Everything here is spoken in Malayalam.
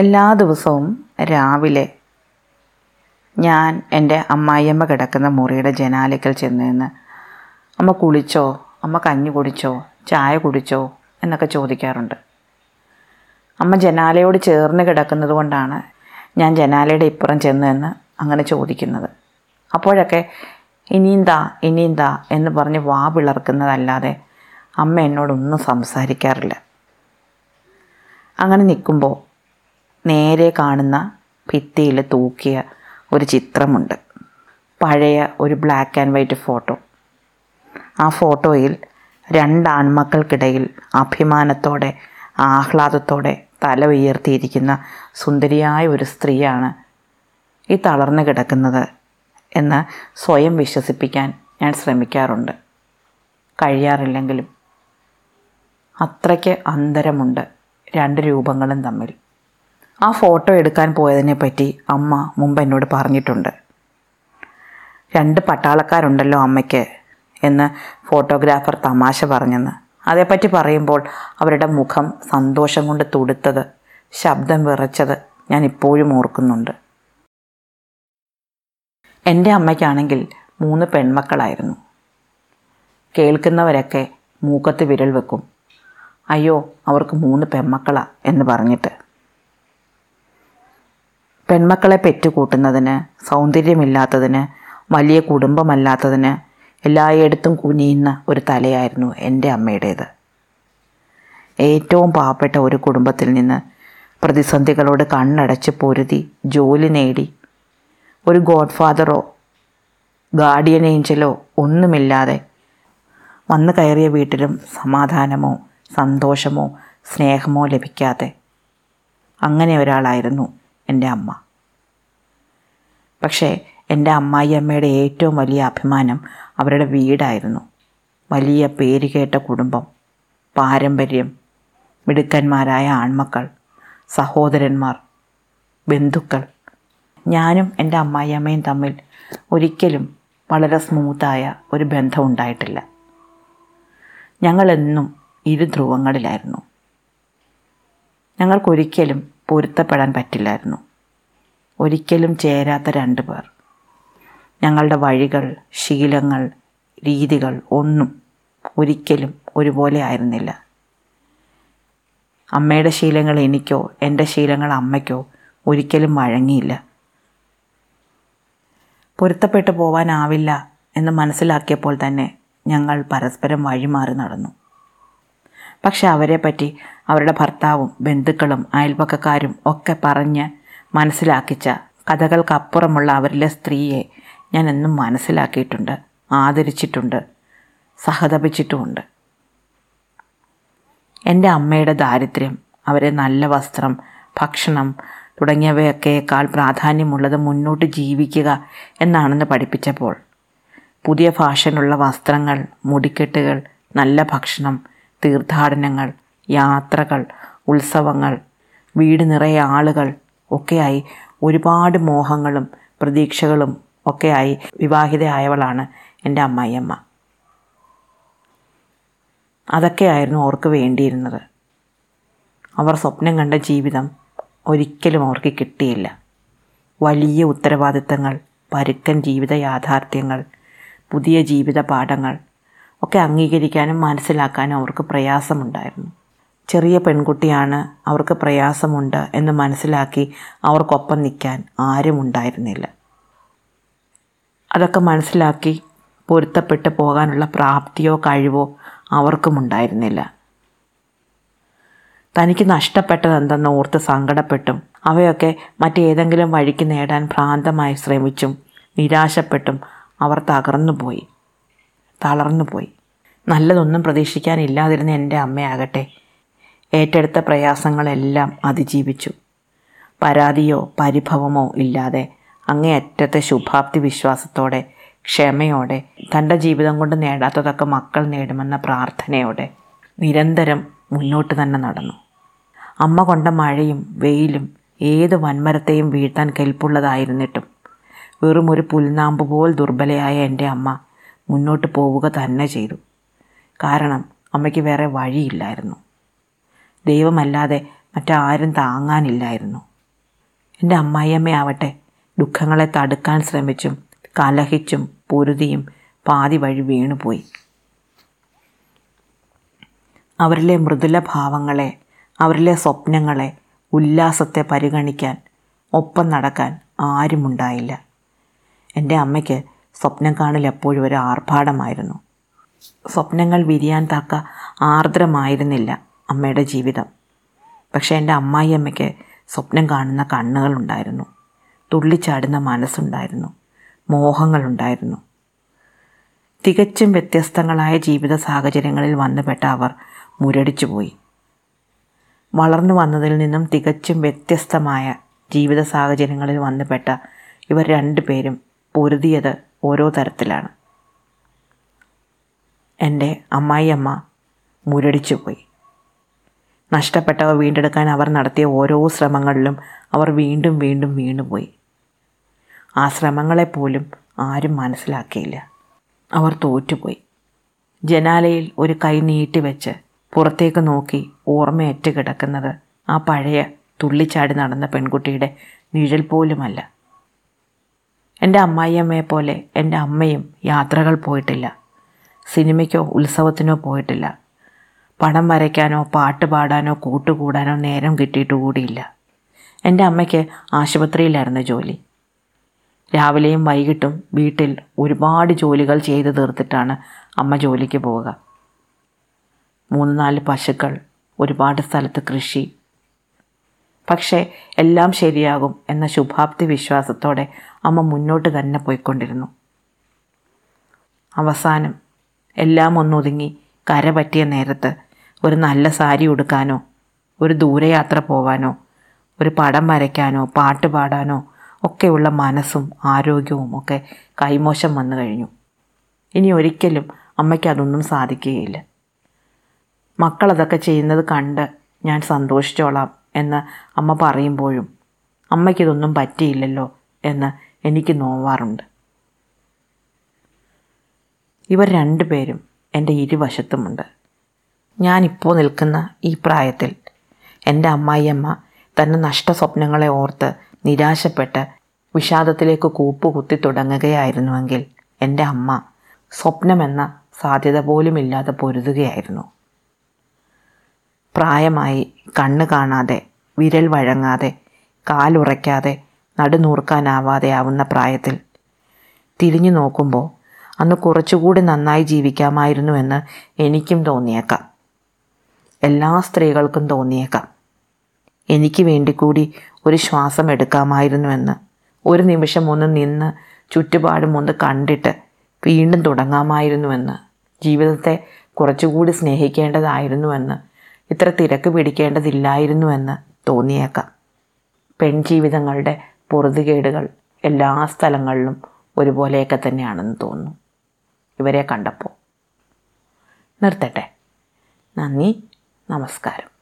എല്ലാ ദിവസവും രാവിലെ ഞാൻ എന്റെ അമ്മായിയമ്മ കിടക്കുന്ന മുറിയുടെ ജനാലയ്ക്കൽ ചെന്ന് നിന്ന് അമ്മ കുളിച്ചോ? അമ്മ കഞ്ഞി കുടിച്ചോ? ചായ കുടിച്ചോ? എന്നൊക്കെ ചോദിക്കാറുണ്ട്. അമ്മ ജനാലയോട് ചേർന്ന് കിടക്കുന്നത് കൊണ്ടാണ് ഞാൻ ജനാലയുടെ ഇപ്പുറം ചെന്ന് നിന്ന് അങ്ങനെ ചോദിക്കുന്നത്. അപ്പോഴൊക്കെ ഇനിയും താ ഇനിയും താ എന്ന് പറഞ്ഞ് വാ പിളർക്കുന്നതല്ലാതെ അമ്മ എന്നോടൊന്നും സംസാരിക്കാറില്ല. അങ്ങനെ നിൽക്കുമ്പോൾ നേരെ കാണുന്ന ഭിത്തിയിൽ തൂക്കിയ ഒരു ചിത്രമുണ്ട്. പഴയ ഒരു ബ്ലാക്ക് ആൻഡ് വൈറ്റ് ഫോട്ടോ ആ ഫോട്ടോയിൽ രണ്ട് ആൺമക്കൾക്കിടയിൽ അഭിമാനത്തോടെ ആഹ്ലാദത്തോടെ തല ഉയർത്തിയിരിക്കുന്ന സുന്ദരിയായ ഒരു സ്ത്രീയാണ് ഈ തളർന്നു കിടക്കുന്നത് എന്ന് സ്വയം വിശ്വസിപ്പിക്കാൻ ഞാൻ ശ്രമിക്കാറുണ്ട്. കഴിയാറില്ലെങ്കിലും അത്രയ്ക്ക് അന്തരമുണ്ട് രണ്ട് രൂപങ്ങളും തമ്മിൽ. ആ ഫോട്ടോ എടുക്കാൻ പോയതിനെ പറ്റി അമ്മ മുമ്പ് എന്നോട് പറഞ്ഞിട്ടുണ്ട്. രണ്ട് പട്ടാളക്കാരുണ്ടല്ലോ അമ്മയ്ക്ക് എന്ന് ഫോട്ടോഗ്രാഫർ തമാശ പറഞ്ഞെന്ന്. അതേപ്പറ്റി പറയുമ്പോൾ അവരുടെ മുഖം സന്തോഷം കൊണ്ട് തുടുത്തത് ശബ്ദം വിറച്ചത് ഞാൻ ഇപ്പോഴും ഓർക്കുന്നുണ്ട്. എന്റെ അമ്മയ്ക്കാണെങ്കിൽ മൂന്ന് പെൺമക്കളായിരുന്നു. കേൾക്കുന്നവരൊക്കെ മൂക്കത്ത് വിരൽ വെക്കും. അയ്യോ അവർക്ക് മൂന്ന് പെൺമക്കളാ എന്ന് പറഞ്ഞിട്ട്. പെൺമക്കളെ പെറ്റുകൂട്ടുന്നതിന് സൗന്ദര്യമില്ലാത്തതിന് വലിയ കുടുംബമല്ലാത്തതിന് എല്ലായിടത്തും കുനിയുന്ന ഒരു തലയായിരുന്നു എന്റെ അമ്മയുടേത്. ഏറ്റവും പാവപ്പെട്ട ഒരു കുടുംബത്തിൽ നിന്ന് പ്രതിസന്ധികളോട് കണ്ണടച്ച് പൊരുതി ജോലി നേടി. ഒരു ഗോഡ്ഫാദറോ ഗാർഡിയൻ ഏഞ്ചലോ ഒന്നുമില്ലാതെ വന്നു കയറിയ വീട്ടിലും സമാധാനമോ സന്തോഷമോ സ്നേഹമോ ലഭിക്കാതെ അങ്ങനെ ഒരാളായിരുന്നു എന്റെ അമ്മ. പക്ഷേ എന്റെ അമ്മായി അമ്മയുടെ ഏറ്റവും വലിയ അഭിമാനം അവരുടെ വീടായിരുന്നു. വലിയ പേരുകേട്ട കുടുംബം പാരമ്പര്യം മിടുക്കന്മാരായ ആൺമക്കൾ സഹോദരന്മാർ ബന്ധുക്കൾ. ഞാനും എന്റെ അമ്മായിയമ്മയും തമ്മിൽ ഒരിക്കലും വളരെ സ്മൂത്തായ ഒരു ബന്ധം ഉണ്ടായിട്ടില്ല. ഞങ്ങളെന്നും ഇരു ധ്രുവങ്ങളിലായിരുന്നു. ഞങ്ങൾക്കൊരിക്കലും പൊരുത്തപ്പെടാൻ പറ്റില്ലായിരുന്നു. ഒരിക്കലും ചേരാത്ത രണ്ട് പേർ. ഞങ്ങളുടെ വഴികൾ ശീലങ്ങൾ രീതികൾ ഒന്നും ഒരിക്കലും ഒരുപോലെ ആയിരുന്നില്ല. അമ്മയുടെ ശീലങ്ങൾ എനിക്കോ എന്റെ ശീലങ്ങൾ അമ്മയ്ക്കോ ഒരിക്കലും വഴങ്ങിയില്ല. പൊരുത്തപ്പെട്ടു പോവാനാവില്ല എന്ന് മനസ്സിലാക്കിയപ്പോൾ തന്നെ ഞങ്ങൾ പരസ്പരം വഴിമാറി നടന്നു. പക്ഷെ അവരെ പറ്റി അവരുടെ ഭർത്താവും ബന്ധുക്കളും അയൽപക്കക്കാരും ഒക്കെ പറഞ്ഞ് മനസ്സിലാക്കിച്ച കഥകൾക്കപ്പുറമുള്ള അവരിലെ സ്ത്രീയെ ഞാൻ എന്നും മനസ്സിലാക്കിയിട്ടുണ്ട് ആദരിച്ചിട്ടുണ്ട് സഹതപിച്ചിട്ടുമുണ്ട്. എന്റെ അമ്മയുടെ ദാരിദ്ര്യം അവരെ നല്ല വസ്ത്രം ഭക്ഷണം തുടങ്ങിയവയൊക്കെക്കാൾ പ്രാധാന്യമുള്ളത് മുന്നോട്ട് ജീവിക്കുക എന്നാണെന്ന് പഠിപ്പിച്ചപ്പോൾ പുതിയ ഫാഷനുള്ള വസ്ത്രങ്ങൾ മുടിക്കെട്ടുകൾ നല്ല ഭക്ഷണം തീർത്ഥാടനങ്ങൾ യാത്രകൾ ഉത്സവങ്ങൾ വീട് നിറയെ ആളുകൾ ഒക്കെയായി ഒരുപാട് മോഹങ്ങളും പ്രതീക്ഷകളും ഒക്കെയായി വിവാഹിതയായവളാണ് എന്റെ അമ്മായിയമ്മ. അതൊക്കെയായിരുന്നു അവർക്ക് വേണ്ടിയിരുന്നത്. അവർ സ്വപ്നം കണ്ട ജീവിതം ഒരിക്കലും അവർക്ക് കിട്ടിയില്ല. വലിയ ഉത്തരവാദിത്തങ്ങൾ പരുക്കൻ ജീവിത യാഥാർത്ഥ്യങ്ങൾ പുതിയ ജീവിത പാഠങ്ങൾ ഒക്കെ അംഗീകരിക്കാനും മനസ്സിലാക്കാനും അവർക്ക് പ്രയാസമുണ്ടായിരുന്നു. ചെറിയ പെൺകുട്ടിയാണ് അവർക്ക് പ്രയാസമുണ്ട് എന്ന് മനസ്സിലാക്കി അവർക്കൊപ്പം നിൽക്കാൻ ആരും ഉണ്ടായിരുന്നില്ല. അതൊക്കെ മനസ്സിലാക്കി പൊരുത്തപ്പെട്ട് പോകാനുള്ള പ്രാപ്തിയോ കഴിവോ അവർക്കും ഉണ്ടായിരുന്നില്ല. തനിക്ക് നഷ്ടപ്പെട്ടത് എന്തെന്ന് ഓർത്ത് സങ്കടപ്പെട്ടും അവയൊക്കെ മറ്റേതെങ്കിലും വഴിക്ക് നേടാൻ ഭ്രാന്തമായി ശ്രമിച്ചും നിരാശപ്പെട്ടും അവർ തകർന്നുപോയി തളർന്നുപോയി. നല്ലതൊന്നും പ്രതീക്ഷിക്കാനില്ലാതിരുന്ന എന്റെ അമ്മയാകട്ടെ. ഏറ്റെടുത്ത പ്രയാസങ്ങളെല്ലാം അതിജീവിച്ചു. പരാതിയോ പരിഭവമോ ഇല്ലാതെ അങ്ങേയറ്റത്തെ ശുഭാപ്തി വിശ്വാസത്തോടെ ക്ഷമയോടെ തന്റെ ജീവിതം കൊണ്ട് നേടാത്തതൊക്കെ മക്കൾ നേടുമെന്ന പ്രാർത്ഥനയോടെ നിരന്തരം മുന്നോട്ട് തന്നെ നടന്നു. അമ്മ കൊണ്ട മഴയും വെയിലും ഏത് വൻമരത്തെയും വീഴ്ത്താൻ കെൽപ്പുള്ളതായിരുന്നിട്ടും വെറും ഒരു പുൽനാമ്പ് പോൽ ദുർബലയായ എന്റെ അമ്മ മുന്നോട്ട് പോവുക തന്നെ ചെയ്തു. കാരണം അമ്മയ്ക്ക് വേറെ വഴിയില്ലായിരുന്നു. ദൈവമല്ലാതെ മറ്റാരും താങ്ങാനില്ലായിരുന്നു. എന്റെ അമ്മായിയമ്മയാവട്ടെ ദുഃഖങ്ങളെ തടുക്കാൻ ശ്രമിച്ചും കലഹിച്ചും പൊരുതിയും പാതി വഴി വീണുപോയി. അവരിലെ മൃദുല ഭാവങ്ങളെ അവരിലെ സ്വപ്നങ്ങളെ ഉല്ലാസത്തെ പരിഗണിക്കാൻ ഒപ്പം നടക്കാൻ ആരുമുണ്ടായില്ല. എന്റെ അമ്മയ്ക്ക് സ്വപ്നം കാണൽ എപ്പോഴും ഒരു ആർഭാടമായിരുന്നു. സ്വപ്നങ്ങൾ വിരിയാൻ തക്ക ആർദ്രമായിരുന്നില്ല അമ്മയുടെ ജീവിതം. പക്ഷേ എന്റെ അമ്മായിയമ്മയ്ക്ക് സ്വപ്നം കാണുന്ന കണ്ണുകളുണ്ടായിരുന്നു. തുള്ളിച്ചാടുന്ന മനസ്സുണ്ടായിരുന്നു. മോഹങ്ങളുണ്ടായിരുന്നു. തികച്ചും വ്യത്യസ്തങ്ങളായ ജീവിത സാഹചര്യങ്ങളിൽ വന്നുപെട്ട അവർ മുരടിച്ചുപോയി. വളർന്നു വന്നതിൽ നിന്നും തികച്ചും വ്യത്യസ്തമായ ജീവിത സാഹചര്യങ്ങളിൽ വന്നുപെട്ട ഇവർ രണ്ടുപേരും പൊരുതിയത് ഓരോ തരത്തിലാണ്. എന്റെ അമ്മായിയമ്മ മുരടിച്ചു പോയി നഷ്ടപ്പെട്ടവ വീണ്ടെടുക്കാൻ അവർ നടത്തിയ ഓരോ ശ്രമങ്ങളിലും അവർ വീണ്ടും വീണ്ടും വീണുപോയി. ആ ശ്രമങ്ങളെപ്പോലും ആരും മനസ്സിലാക്കിയില്ല. അവർ തോറ്റുപോയി. ജനാലയിൽ ഒരു കൈ നീട്ടിവെച്ച് പുറത്തേക്ക് നോക്കി ഓർമ്മയറ്റ് കിടക്കുന്നത് ആ പഴയ തുള്ളിച്ചാടി നടന്ന പെൺകുട്ടിയുടെ നിഴൽ പോലുമല്ല. എന്റെ അമ്മായിയമ്മയെ പോലെ എന്റെ അമ്മയും യാത്രകൾ പോയിട്ടില്ല. സിനിമയ്ക്കോ ഉത്സവത്തിനോ പോയിട്ടില്ല. പണം വരയ്ക്കാനോ പാട്ട് പാടാനോ കൂട്ടുകൂടാനോ നേരം കിട്ടിയിട്ട് കൂടിയില്ല. എന്റെ അമ്മയ്ക്ക് ആശുപത്രിയിലായിരുന്നു ജോലി. രാവിലെയും വൈകിട്ടും വീട്ടിൽ ഒരുപാട് ജോലികൾ ചെയ്തു തീർത്തിട്ടാണ് അമ്മ ജോലിക്ക് പോവുക. മൂന്ന് നാല് പശുക്കൾ ഒരുപാട് സ്ഥലത്ത് കൃഷി. പക്ഷേ എല്ലാം ശരിയാകും എന്ന ശുഭാപ്തി വിശ്വാസത്തോടെ അമ്മ മുന്നോട്ട് തന്നെ പോയിക്കൊണ്ടിരുന്നു. അവസാനം എല്ലാം ഒന്നൊതുങ്ങി കര പറ്റിയ നേരത്ത് ഒരു നല്ല സാരി ഉടുക്കാനോ ഒരു ദൂരയാത്ര പോവാനോ ഒരു പടം വരയ്ക്കാനോ പാട്ട് പാടാനോ ഒക്കെയുള്ള മനസ്സും ആരോഗ്യവും ഒക്കെ കൈമോശം വന്നു കഴിഞ്ഞു. ഇനി ഒരിക്കലും അമ്മയ്ക്ക് അതൊന്നും സാധിക്കുകയില്ല. മക്കളതൊക്കെ ചെയ്യുന്നത് കണ്ട് ഞാൻ സന്തോഷിച്ചോളാം എന്ന് അമ്മ പറയുമ്പോഴും അമ്മയ്ക്കിതൊന്നും പറ്റിയില്ലല്ലോ എന്ന് എനിക്ക് നോവാറുണ്ട്. ഇവർ രണ്ടുപേരും എന്റെ ഇരുവശത്തുമുണ്ട്. ഞാനിപ്പോൾ നിൽക്കുന്ന ഈ പ്രായത്തിൽ എന്റെ അമ്മായിയമ്മ തന്റെ നഷ്ടസ്വപ്നങ്ങളെ ഓർത്ത് നിരാശപ്പെട്ട് വിഷാദത്തിലേക്ക് കൂപ്പുകുത്തി തുടങ്ങുകയായിരുന്നുവെങ്കിൽ എന്റെ അമ്മ സ്വപ്നമെന്ന സാധ്യത പോലുമില്ലാതെ പൊരുതുകയായിരുന്നു. പ്രായമായി കണ്ണ് കാണാതെ വിരൽ വഴങ്ങാതെ കാലുറയ്ക്കാതെ നടുനൂർക്കാനാവാതെ ആവുന്ന പ്രായത്തിൽ തിരിഞ്ഞു നോക്കുമ്പോൾ അന്ന് കുറച്ചുകൂടി നന്നായി ജീവിക്കാമായിരുന്നു എന്ന് എനിക്കും തോന്നിയേക്കാം. എല്ലാ സ്ത്രീകൾക്കും തോന്നിയേക്കാം. എനിക്ക് വേണ്ടി കൂടി ഒരു ശ്വാസം എടുക്കാമായിരുന്നുവെന്ന്. ഒരു നിമിഷം ഒന്ന് നിന്ന് ചുറ്റുപാടും ഒന്ന് കണ്ടിട്ട് വീണ്ടും തുടങ്ങാമായിരുന്നുവെന്ന്. ജീവിതത്തെ കുറച്ചുകൂടി സ്നേഹിക്കേണ്ടതായിരുന്നുവെന്ന്. ഇത്ര തിരക്ക് പിടിക്കേണ്ടതില്ലായിരുന്നുവെന്ന് തോന്നിയേക്കാം. പെൺജീവിതങ്ങളുടെ പൊറുതുകേടുകൾ എല്ലാ സ്ഥലങ്ങളിലും ഒരുപോലെയൊക്കെ തന്നെയാണെന്ന് തോന്നുന്നു. ഇവരെ കണ്ടപ്പോൾ. നിർത്തട്ടെ. നന്ദി. നമസ്കാരം.